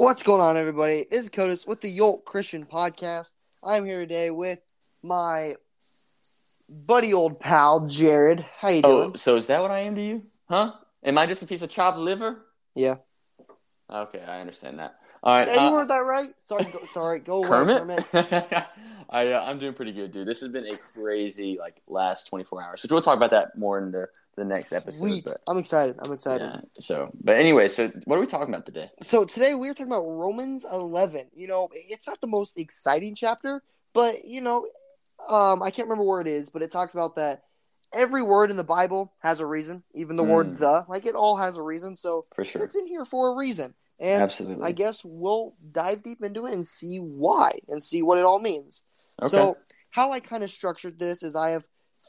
What's going on, everybody? It's Codis with the Yolt Christian Podcast. I'm here today with my buddy old pal Jared. How you doing? Oh, so is that what I am to you? Huh? Am I just a piece of chopped liver? Yeah. Okay, I understand that. All right. Yeah, you uh, heard that right. Sorry, go, sorry. Go away, Kermit. Kermit. I uh, I'm doing pretty good, dude. This has been a crazy like last 24 hours, which we'll talk about that more in the the next episode. Sweet. But, I'm excited. I'm excited. yeah. So, but anyway, so what are we talking about today? So today we are talking about Romans 11. You know, it's not the most exciting chapter, but you know, um, I can't remember where it is, but it talks about that every word in the Bible has a reason, even the word Mm. the, like it all has a reason. So For sure. it's in here for a reason. And Absolutely. I guess we'll dive deep into it and see why and see what it all means. Okay. So, how I kind of structured this is I have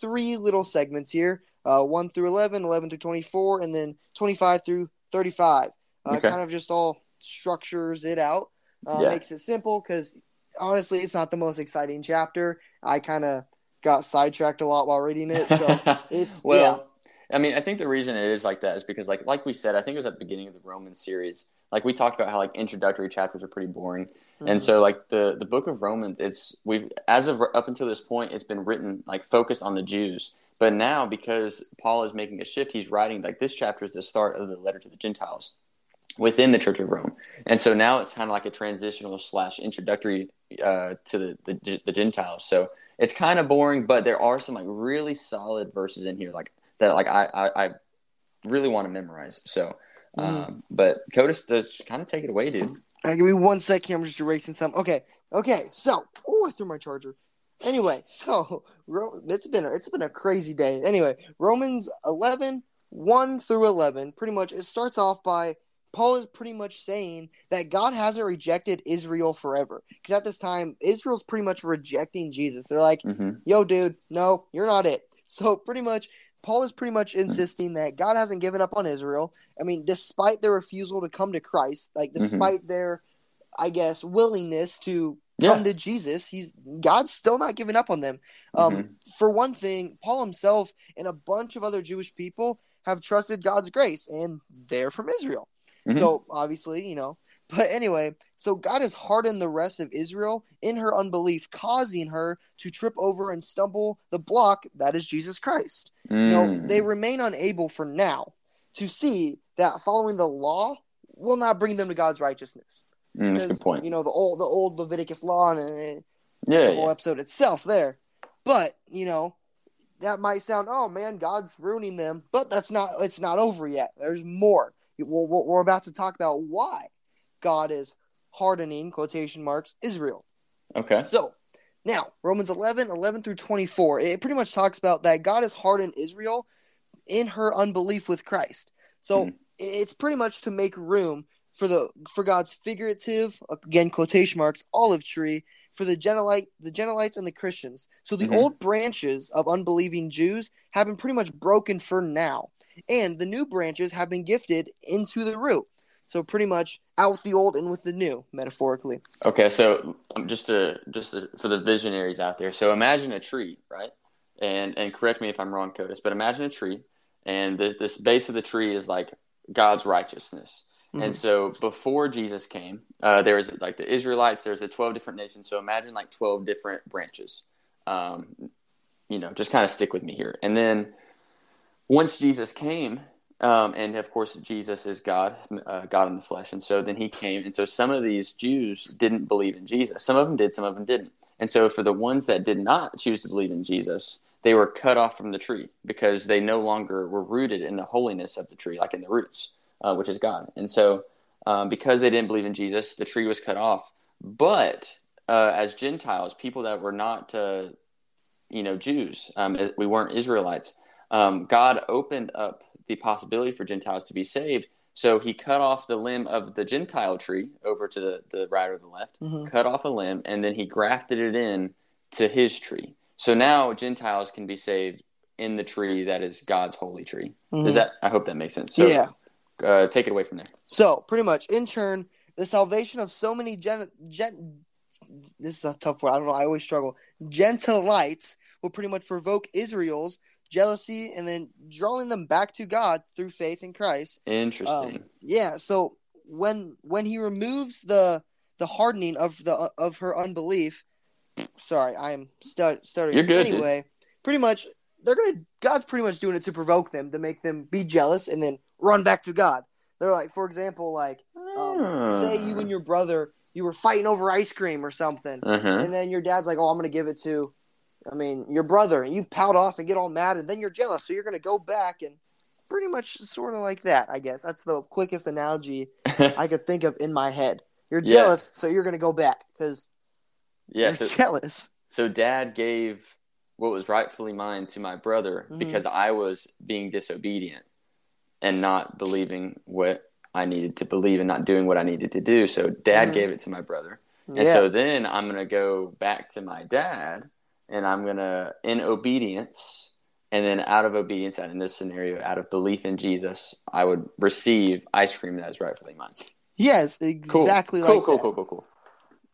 three little segments here uh, 1 through 11, 11 through 24, and then 25 through 35. Uh, Okay. Kind of just all structures it out, uh, Yeah. makes it simple because honestly, it's not the most exciting chapter. I kind of got sidetracked a lot while reading it. So, it's, well, I mean, I think the reason it is like that is because, like, like we said, I think it was at the beginning of the Roman series. Like we talked about how like introductory chapters are pretty boring, yeah. and so like the the book of Romans, it's we've as of up until this point, it's been written like focused on the Jews. But now, because Paul is making a shift, he's writing like this chapter is the start of the letter to the Gentiles within the Church of Rome, and so now it's kind of like a transitional slash introductory uh, to the, the the Gentiles. So it's kind of boring, but there are some like really solid verses in here, like that, like I I, I really want to memorize. So, um, but Codis, just kind of take it away, dude. Uh, give me one sec here. I'm just erasing some. Okay, okay. So, oh, I threw my charger. Anyway, so Ro- it's been a, it's been a crazy day. Anyway, Romans 11, 1 through 11, pretty much it starts off by Paul is pretty much saying that God hasn't rejected Israel forever. Because at this time, Israel's pretty much rejecting Jesus. They're like, hmm yo, dude, no, you're not it. So pretty much, Paul is pretty much insisting that God hasn't given up on Israel. I mean, despite their refusal to come to Christ, like Mhm. despite their, I guess, willingness to Yeah. come to Jesus, he's God's still not giving up on them. Um, Mhm. For one thing, Paul himself and a bunch of other Jewish people have trusted God's grace, and they're from Israel. Mhm. So obviously, you know. But anyway, so God has hardened the rest of Israel in her unbelief, causing her to trip over and stumble the block that is Jesus Christ. Mm. they remain unable for now to see that following the law will not bring them to God's righteousness. Mm, that's a good point. You know, the old the old Leviticus law and uh, yeah, the whole yeah. episode itself there. But, you know, that might sound, oh man, God's ruining them, but that's not it's not over yet. There's more. We're, we're about to talk about why God is hardening quotation marks Israel. Okay. So now Romans 11, 11 through 24, it pretty much talks about that God has hardened Israel in her unbelief with Christ. So Mhm. it's pretty much to make room for the for God's figurative again quotation marks olive tree for the Genelite the Genelites and the Christians. So the Mhm. old branches of unbelieving Jews have been pretty much broken for now, and the new branches have been gifted into the root. So pretty much out with the old and with the new, metaphorically. Okay, so um, just to just to, for the visionaries out there, so imagine a tree, right? And and correct me if I'm wrong, Codis, but imagine a tree, and the, this base of the tree is like God's righteousness. And Mhm. so before Jesus came, uh, there was like the Israelites. There's the twelve different nations. So imagine like twelve different branches. Um, you know, just kind of stick with me here. And then once Jesus came, um, and of course Jesus is God, uh, God in the flesh, and so then He came, and so some of these Jews didn't believe in Jesus. Some of them did, some of them didn't. And so for the ones that did not choose to believe in Jesus, they were cut off from the tree because they no longer were rooted in the holiness of the tree, like in the roots, uh, which is God. And so um, because they didn't believe in Jesus, the tree was cut off. But uh, as Gentiles, people that were not, uh, you know, Jews, um, we weren't Israelites. Um, God opened up the possibility for Gentiles to be saved. So he cut off the limb of the Gentile tree over to the, the right or the left, Mhm. cut off a limb, and then he grafted it in to his tree. So now Gentiles can be saved in the tree that is God's holy tree. Mhm. Does that? I hope that makes sense. So, yeah. Uh, take it away from there. So pretty much, in turn, the salvation of so many gen, gen this is a tough word. I don't know. I always struggle. Gentilites will pretty much provoke Israel's jealousy and then drawing them back to God through faith in Christ. Interesting. Um, yeah. So when when he removes the the hardening of the of her unbelief, sorry, I am stu- stuttering. You're good, dude. Anyway, pretty much they're gonna God's pretty much doing it to provoke them to make them be jealous and then run back to God. They're like, for example, like um, say you and your brother you were fighting over ice cream or something, Mhm. and then your dad's like, "Oh, I'm gonna give it to." I mean, your brother, and you pout off and get all mad, and then you're jealous, so you're gonna go back and pretty much sort of like that. I guess that's the quickest analogy I could think of in my head. You're Yeah. jealous, so you're gonna go back because yeah. you're So, jealous. so dad gave what was rightfully mine to my brother Mhm. because I was being disobedient and not believing what I needed to believe and not doing what I needed to do. So dad Mhm. gave it to my brother. And so then I'm going to go back to my dad and I'm going to, in obedience, and then out of obedience, and in this scenario, out of belief in Jesus, I would receive ice cream that is rightfully mine. yes, exactly cool, like cool, that. cool, cool, cool.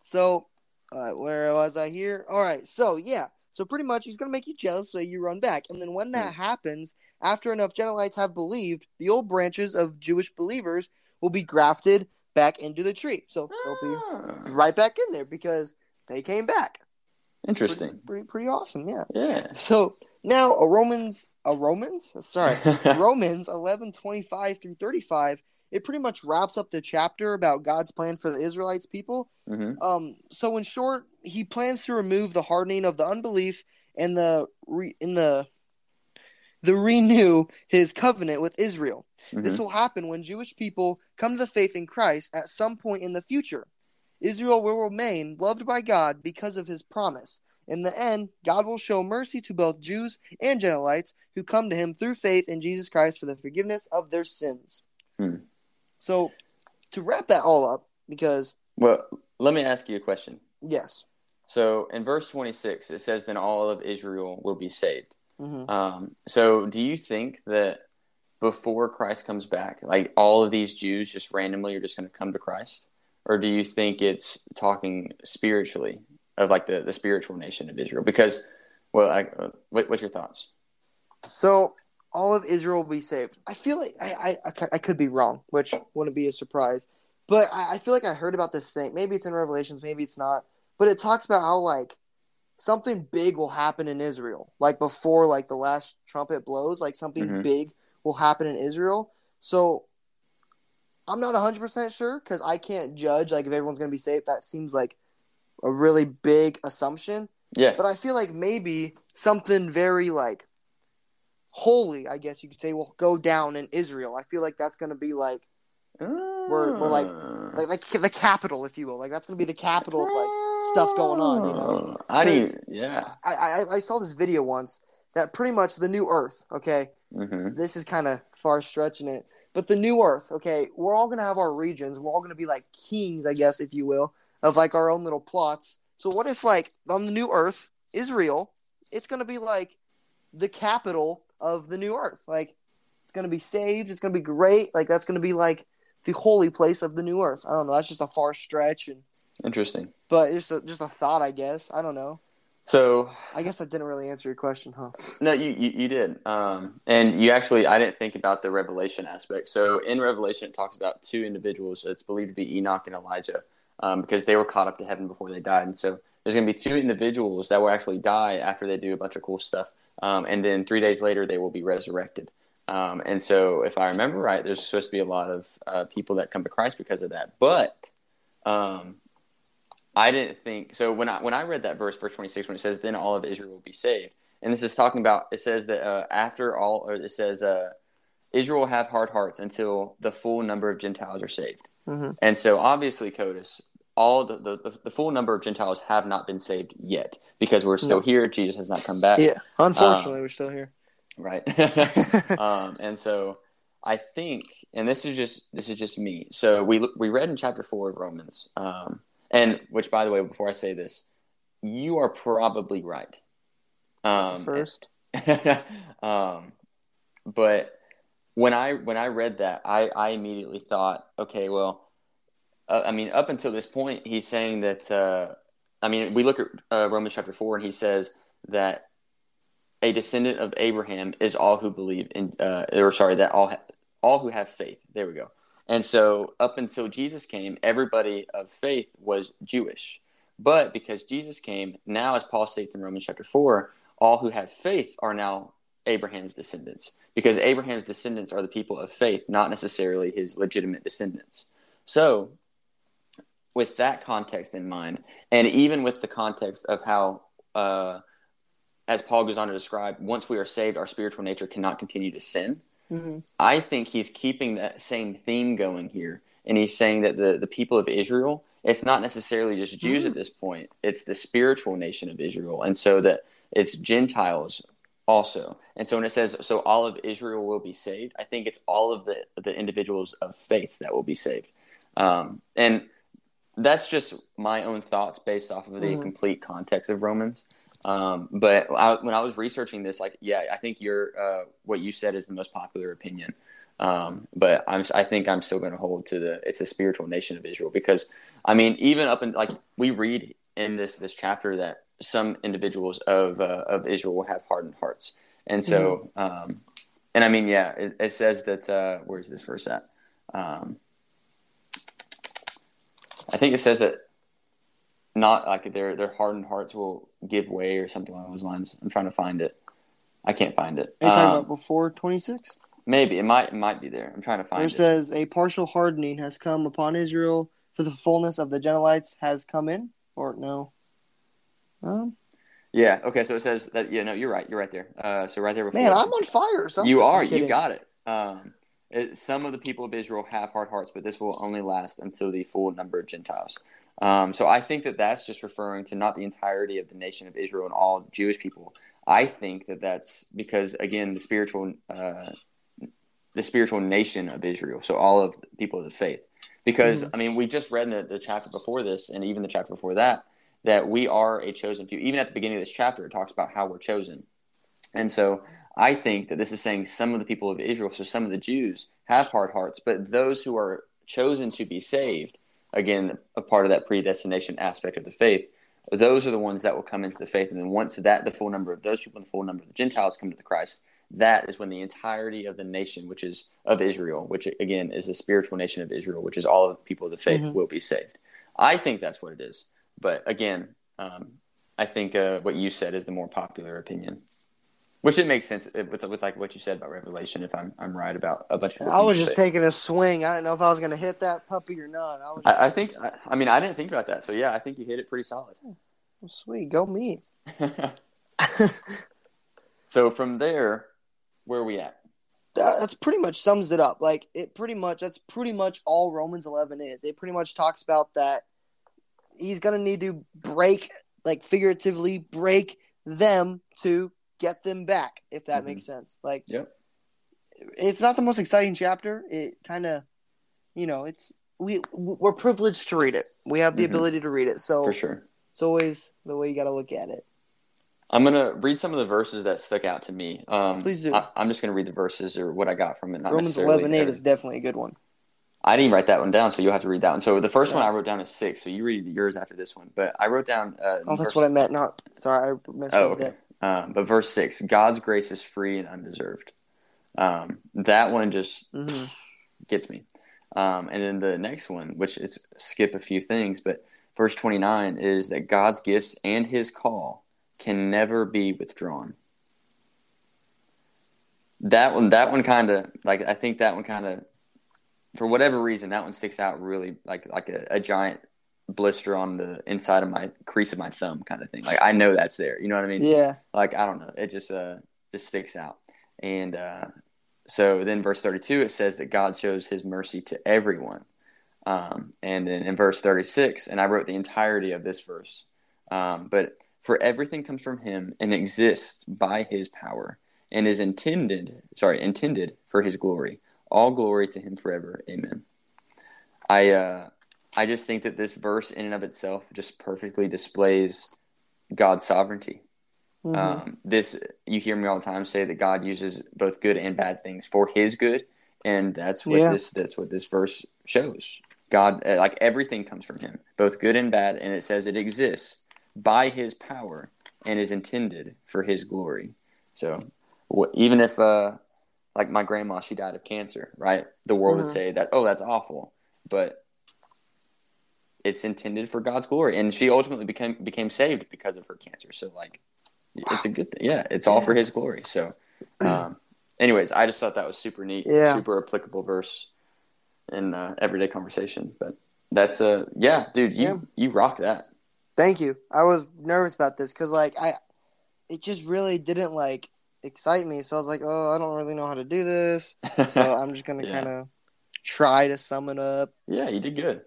So, uh, where was I here? All right. So, yeah. So, pretty much, he's going to make you jealous, so you run back. And then, when that happens, after enough Gentilites have believed, the old branches of Jewish believers will be grafted back into the tree. So, they'll be Ah, right back in there because they came back. Interesting. Pretty, pretty, pretty awesome. Yeah. Yeah. So, now, a Romans, a Romans? Sorry. Romans 11 25 through 35, it pretty much wraps up the chapter about God's plan for the Israelites people. hmm Um, so in short, he plans to remove the hardening of the unbelief and the re- in the the renew his covenant with Israel. Mm-hmm. This will happen when Jewish people come to the faith in Christ at some point in the future. Israel will remain loved by God because of his promise. In the end, God will show mercy to both Jews and Gentilites who come to him through faith in Jesus Christ for the forgiveness of their sins. Hmm. So, to wrap that all up, because, Well, let me ask you a question. yes. So in verse 26, it says, Then all of Israel will be saved. hmm Um, so do you think that before Christ comes back, like all of these Jews just randomly are just going to come to Christ? Or do you think it's talking spiritually of like the, the spiritual nation of Israel? Because, well, I, uh, what, what's your thoughts? So all of Israel will be saved. I feel like I, I, I could be wrong, which wouldn't be a surprise. But I, I feel like I heard about this thing. Maybe it's in Revelations, maybe it's not. But it talks about how like something big will happen in Israel, like before like the last trumpet blows, like something Mhm. big will happen in Israel. So I'm not 100 percent sure because I can't judge like if everyone's gonna be saved. That seems like a really big assumption. Yeah. But I feel like maybe something very like holy, I guess you could say, will go down in Israel. I feel like that's going to be like, we're like- Ah. like like the capital, if you will. Like that's going to be the capital of like stuff going on, you know? I do. 'Cause- Yeah. I, I I saw this video once that pretty much the new Earth. Okay, hmm this is kind of far stretching it, but the new Earth. Okay, we're all going to have our regions. We're all going to be like kings, I guess, if you will, of like our own little plots. So what if like on the new Earth, Israel, it's going to be like the capital of the new Earth. Like it's going to be saved. It's going to be great. Like that's going to be like the holy place of the new Earth. I don't know. That's just a far stretch, and Interesting. but it's just a, just a thought, I guess. I don't know. So I guess that didn't really answer your question, huh? No, you, you, you did. Um, and you actually, I didn't think about the revelation aspect. So in Revelation, it talks about two individuals. It's believed to be Enoch and Elijah um, because they were caught up to heaven before they died. And so there's going to be two individuals that will actually die after they do a bunch of cool stuff. Um, and then three days later, they will be resurrected. Um, and so if I remember right, there's supposed to be a lot of uh, people that come to Christ because of that. But um, I didn't think so when I when I read that verse, verse twenty six, when it says, "Then all of Israel will be saved," and this is talking about. It says that uh, after all, or it says, uh, "Israel will have hard hearts until the full number of Gentiles are saved." Mhm. And so, obviously, Codis, all the, the the full number of Gentiles have not been saved yet because we're still No. here. Jesus has not come back. Yeah. Unfortunately, we're still here. Right. um, and so I think, and this is just this is just me. So we we read in chapter four of Romans, um, and which, by the way, before I say this, you are probably right. Um, First. um, but when I when I read that, I I immediately thought, okay, well, uh, I mean, up until this point, he's saying that. Uh, I mean, we look at uh, Romans chapter four, and he says that a descendant of Abraham is all who believe in, uh, or sorry, that all ha- all who have faith. There we go. And so, up until Jesus came, everybody of faith was Jewish. But because Jesus came, now, as Paul states in Romans chapter 4, all who have faith are now Abraham's descendants. Because Abraham's descendants are the people of faith, not necessarily his legitimate descendants. So, with that context in mind, and even with the context of how, uh, as Paul goes on to describe, once we are saved, our spiritual nature cannot continue to sin. Mm-hmm. I think he's keeping that same theme going here. And he's saying that the, the people of Israel, it's not necessarily just Jews Mm-hmm. at this point, it's the spiritual nation of Israel. And so that it's Gentiles also. And so when it says, so all of Israel will be saved, I think it's all of the, the individuals of faith that will be saved. Um, and that's just my own thoughts based off of the Mhm. complete context of Romans. Um, but I, when I was researching this, like, yeah, I think your uh, what you said is the most popular opinion. Um, but I'm, I think I'm still going to hold to the it's the spiritual nation of Israel because I mean, even up in like we read in this this chapter that some individuals of uh, of Israel will have hardened hearts, and so um, and I mean, yeah, it, it says that uh, where's this verse at? Um, I think it says that not like their their hardened hearts will give way or something along those lines. I'm trying to find it. I can't find it. Are you talking Um, about before 26? maybe it might it might be there. I'm trying to find it it. says, A partial hardening has come upon Israel, for the fullness of the Gentiles has come in? Or no? Um, Yeah. Okay. So it says that. Yeah. No, you're right. You're right there. Uh, so right there before. man, I'm on fire. or something. you are. You got it. Um, it, some of the people of Israel have hard hearts, but this will only last until the full number of Gentiles. Um, so I think that that's just referring to not the entirety of the nation of Israel and all Jewish people. I think that that's because again the spiritual, uh, the spiritual nation of Israel. So all of the people of the faith. Because Mhm. I mean, we just read in the, the chapter before this, and even the chapter before that, that we are a chosen few. Even at the beginning of this chapter, it talks about how we're chosen. And so I think that this is saying some of the people of Israel, so some of the Jews, have hard hearts, but those who are chosen to be saved, again, a part of that predestination aspect of the faith, those are the ones that will come into the faith. And then once that, the full number of those people and the full number of the Gentiles come to the Christ, that is when the entirety of the nation, which is of Israel, which again is the spiritual nation of Israel, which is all of the people of the faith, Mhm. will be saved. I think that's what it is. But again, um, I think uh, what you said is the more popular opinion, which it makes sense uh, with with like what you said about Revelation. If I'm I'm right about a bunch of. I was just taking a swing. I didn't know if I was going to hit that puppy or not. I was I, I think. I, I mean, I didn't think about that. So yeah, I think you hit it pretty solid. sweet. Go me. so from there, where are we at? that, that's pretty much sums it up. Like it pretty much that's pretty much all Romans 11 is. It pretty much talks about that he's going to need to break like figuratively break them to get them back if that Mhm. makes sense. Like Yep. it's not the most exciting chapter. It kind of you know, it's we we're privileged to read it. We have the Mhm. ability to read it. So For sure. it's always the way you got to look at it. I'm gonna read some of the verses that stuck out to me. Um, Please do. I, am just gonna read the verses or what I got from it. Not Romans necessarily 11 8 is definitely a good one. I didn't write that one down, so you'll have to read that one. So the first one I wrote down is six. So you read yours after this one. But I wrote down. Uh, Oh, that's verse- what I meant. Not sorry, I messed Oh, up okay. Um, but verse six: God's grace is free and undeserved. Um, that one just that. hmm gets me. Um, and then the next one, which is skip a few things, but verse 29 is that God's gifts and his call can never be withdrawn. That one, that one kind of like, I think that one kind of, for whatever reason, that one sticks out really like, like a, a giant blister on the inside of my crease of my thumb kind of thing. Like, I know that's there. You know what I mean? Yeah. like I don't know, it just uh just sticks out. And uh, so then verse 32 it says that God shows His mercy to everyone. Um, and then in verse 36, and I wrote the entirety of this verse, um, but for everything comes from Him and exists by His power and is intended, sorry, intended for His glory. All glory to Him forever. Amen. I uh, I just think that this verse in and of itself just perfectly displays God's sovereignty. Mhm. Um, this you hear me all the time say that God uses both good and bad things for His good, and that's what Yeah. this that's what this verse shows. God, uh, like everything comes from Him, both good and bad, and it says it exists by His power and is intended for His glory. So, even if uh, like my grandma, she died of cancer, right? The world Mhm. would say that, oh, that's awful, but it's intended for God's glory, and she ultimately became became saved because of her cancer. So like, it's a good thing. Yeah, it's all for His glory. So, um, anyways, I just thought that was super neat, Yeah. super applicable verse in uh, everyday conversation. But that's a yeah, dude, you Yeah. you rock that. Thank you. I was nervous about this because like I, it just really didn't like excite me. So I was like, oh, I don't really know how to do this. So I'm just gonna Yeah. kind of try to sum it up. yeah, you did good.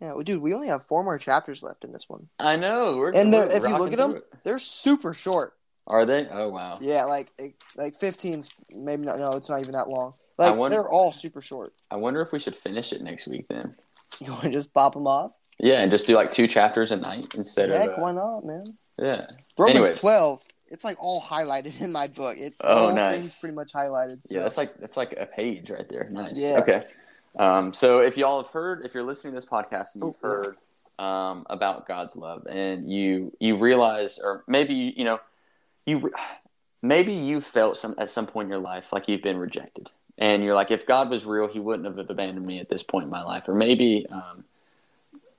Yeah, well, dude, we only have four more chapters left in this one. I know. We're, And we're if you look at them- it. They're super short. are they? Oh wow. Yeah, like like 15's maybe not. No, it's not even that long. Like wonder- they're all super short. I wonder if we should finish it next week then. You want to just pop them off? Yeah, and just do like two chapters a night instead Heck, of uh, why not, man? yeah. Romans Anyways. 12. It's like all highlighted in my book. It's Oh, nice. pretty much highlighted. So. Yeah, that's like that's like a page right there. Nice. Yeah. Okay. Um, so if y'all have heard, if you're listening to this podcast and you've Oh, heard um, about God's love, and you you realize, or maybe you you know, you maybe you felt some at some point in your life like you've been rejected, and you're like, if God was real, He wouldn't have abandoned me at this point in my life, or maybe um,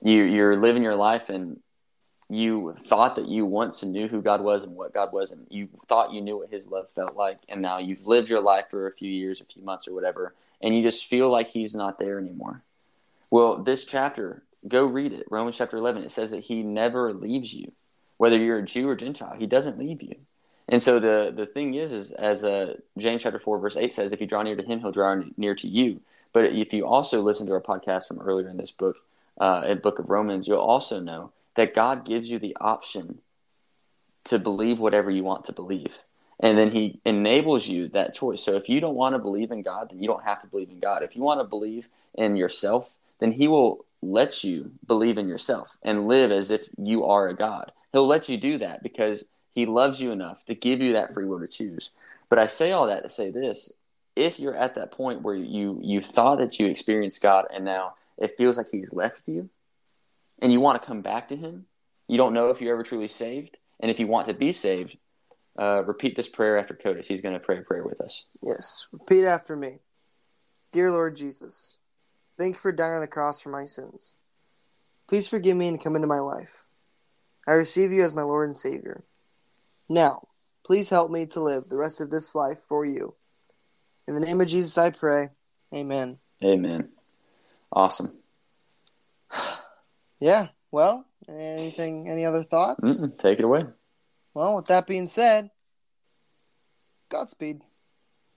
you you're living your life and you thought that you once knew who God was and what God was, and you thought you knew what His love felt like, and now you've lived your life for a few years, a few months, or whatever, and you just feel like He's not there anymore. Well, this chapter, go read it. Romans chapter 11, it says that He never leaves you. Whether you're a Jew or Gentile, He doesn't leave you. And so the, the thing is, is as uh, James chapter 4, verse 8 says, if you draw near to Him, He'll draw near to you. But if you also listen to our podcast from earlier in this book, uh, in book of Romans, you'll also know that God gives you the option to believe whatever you want to believe. And then he enables you that choice. So if you don't want to believe in God, then you don't have to believe in God. If you want to believe in yourself, then he will let you believe in yourself and live as if you are a God. He'll let you do that because he loves you enough to give you that free will to choose. But I say all that to say this if you're at that point where you you thought that you experienced God and now it feels like he's left you and you want to come back to him, you don't know if you're ever truly saved. And if you want to be saved, uh, repeat this prayer after Codis. He's going to pray a prayer with us. Yes. Repeat after me. Dear Lord Jesus, thank you for dying on the cross for my sins. Please forgive me and come into my life. I receive you as my Lord and Savior. Now, please help me to live the rest of this life for you. In the name of Jesus, I pray. Amen. Amen. Awesome. Yeah. Well, anything? Any other thoughts? Mm-mm, take it away. Well, with that being said, Godspeed.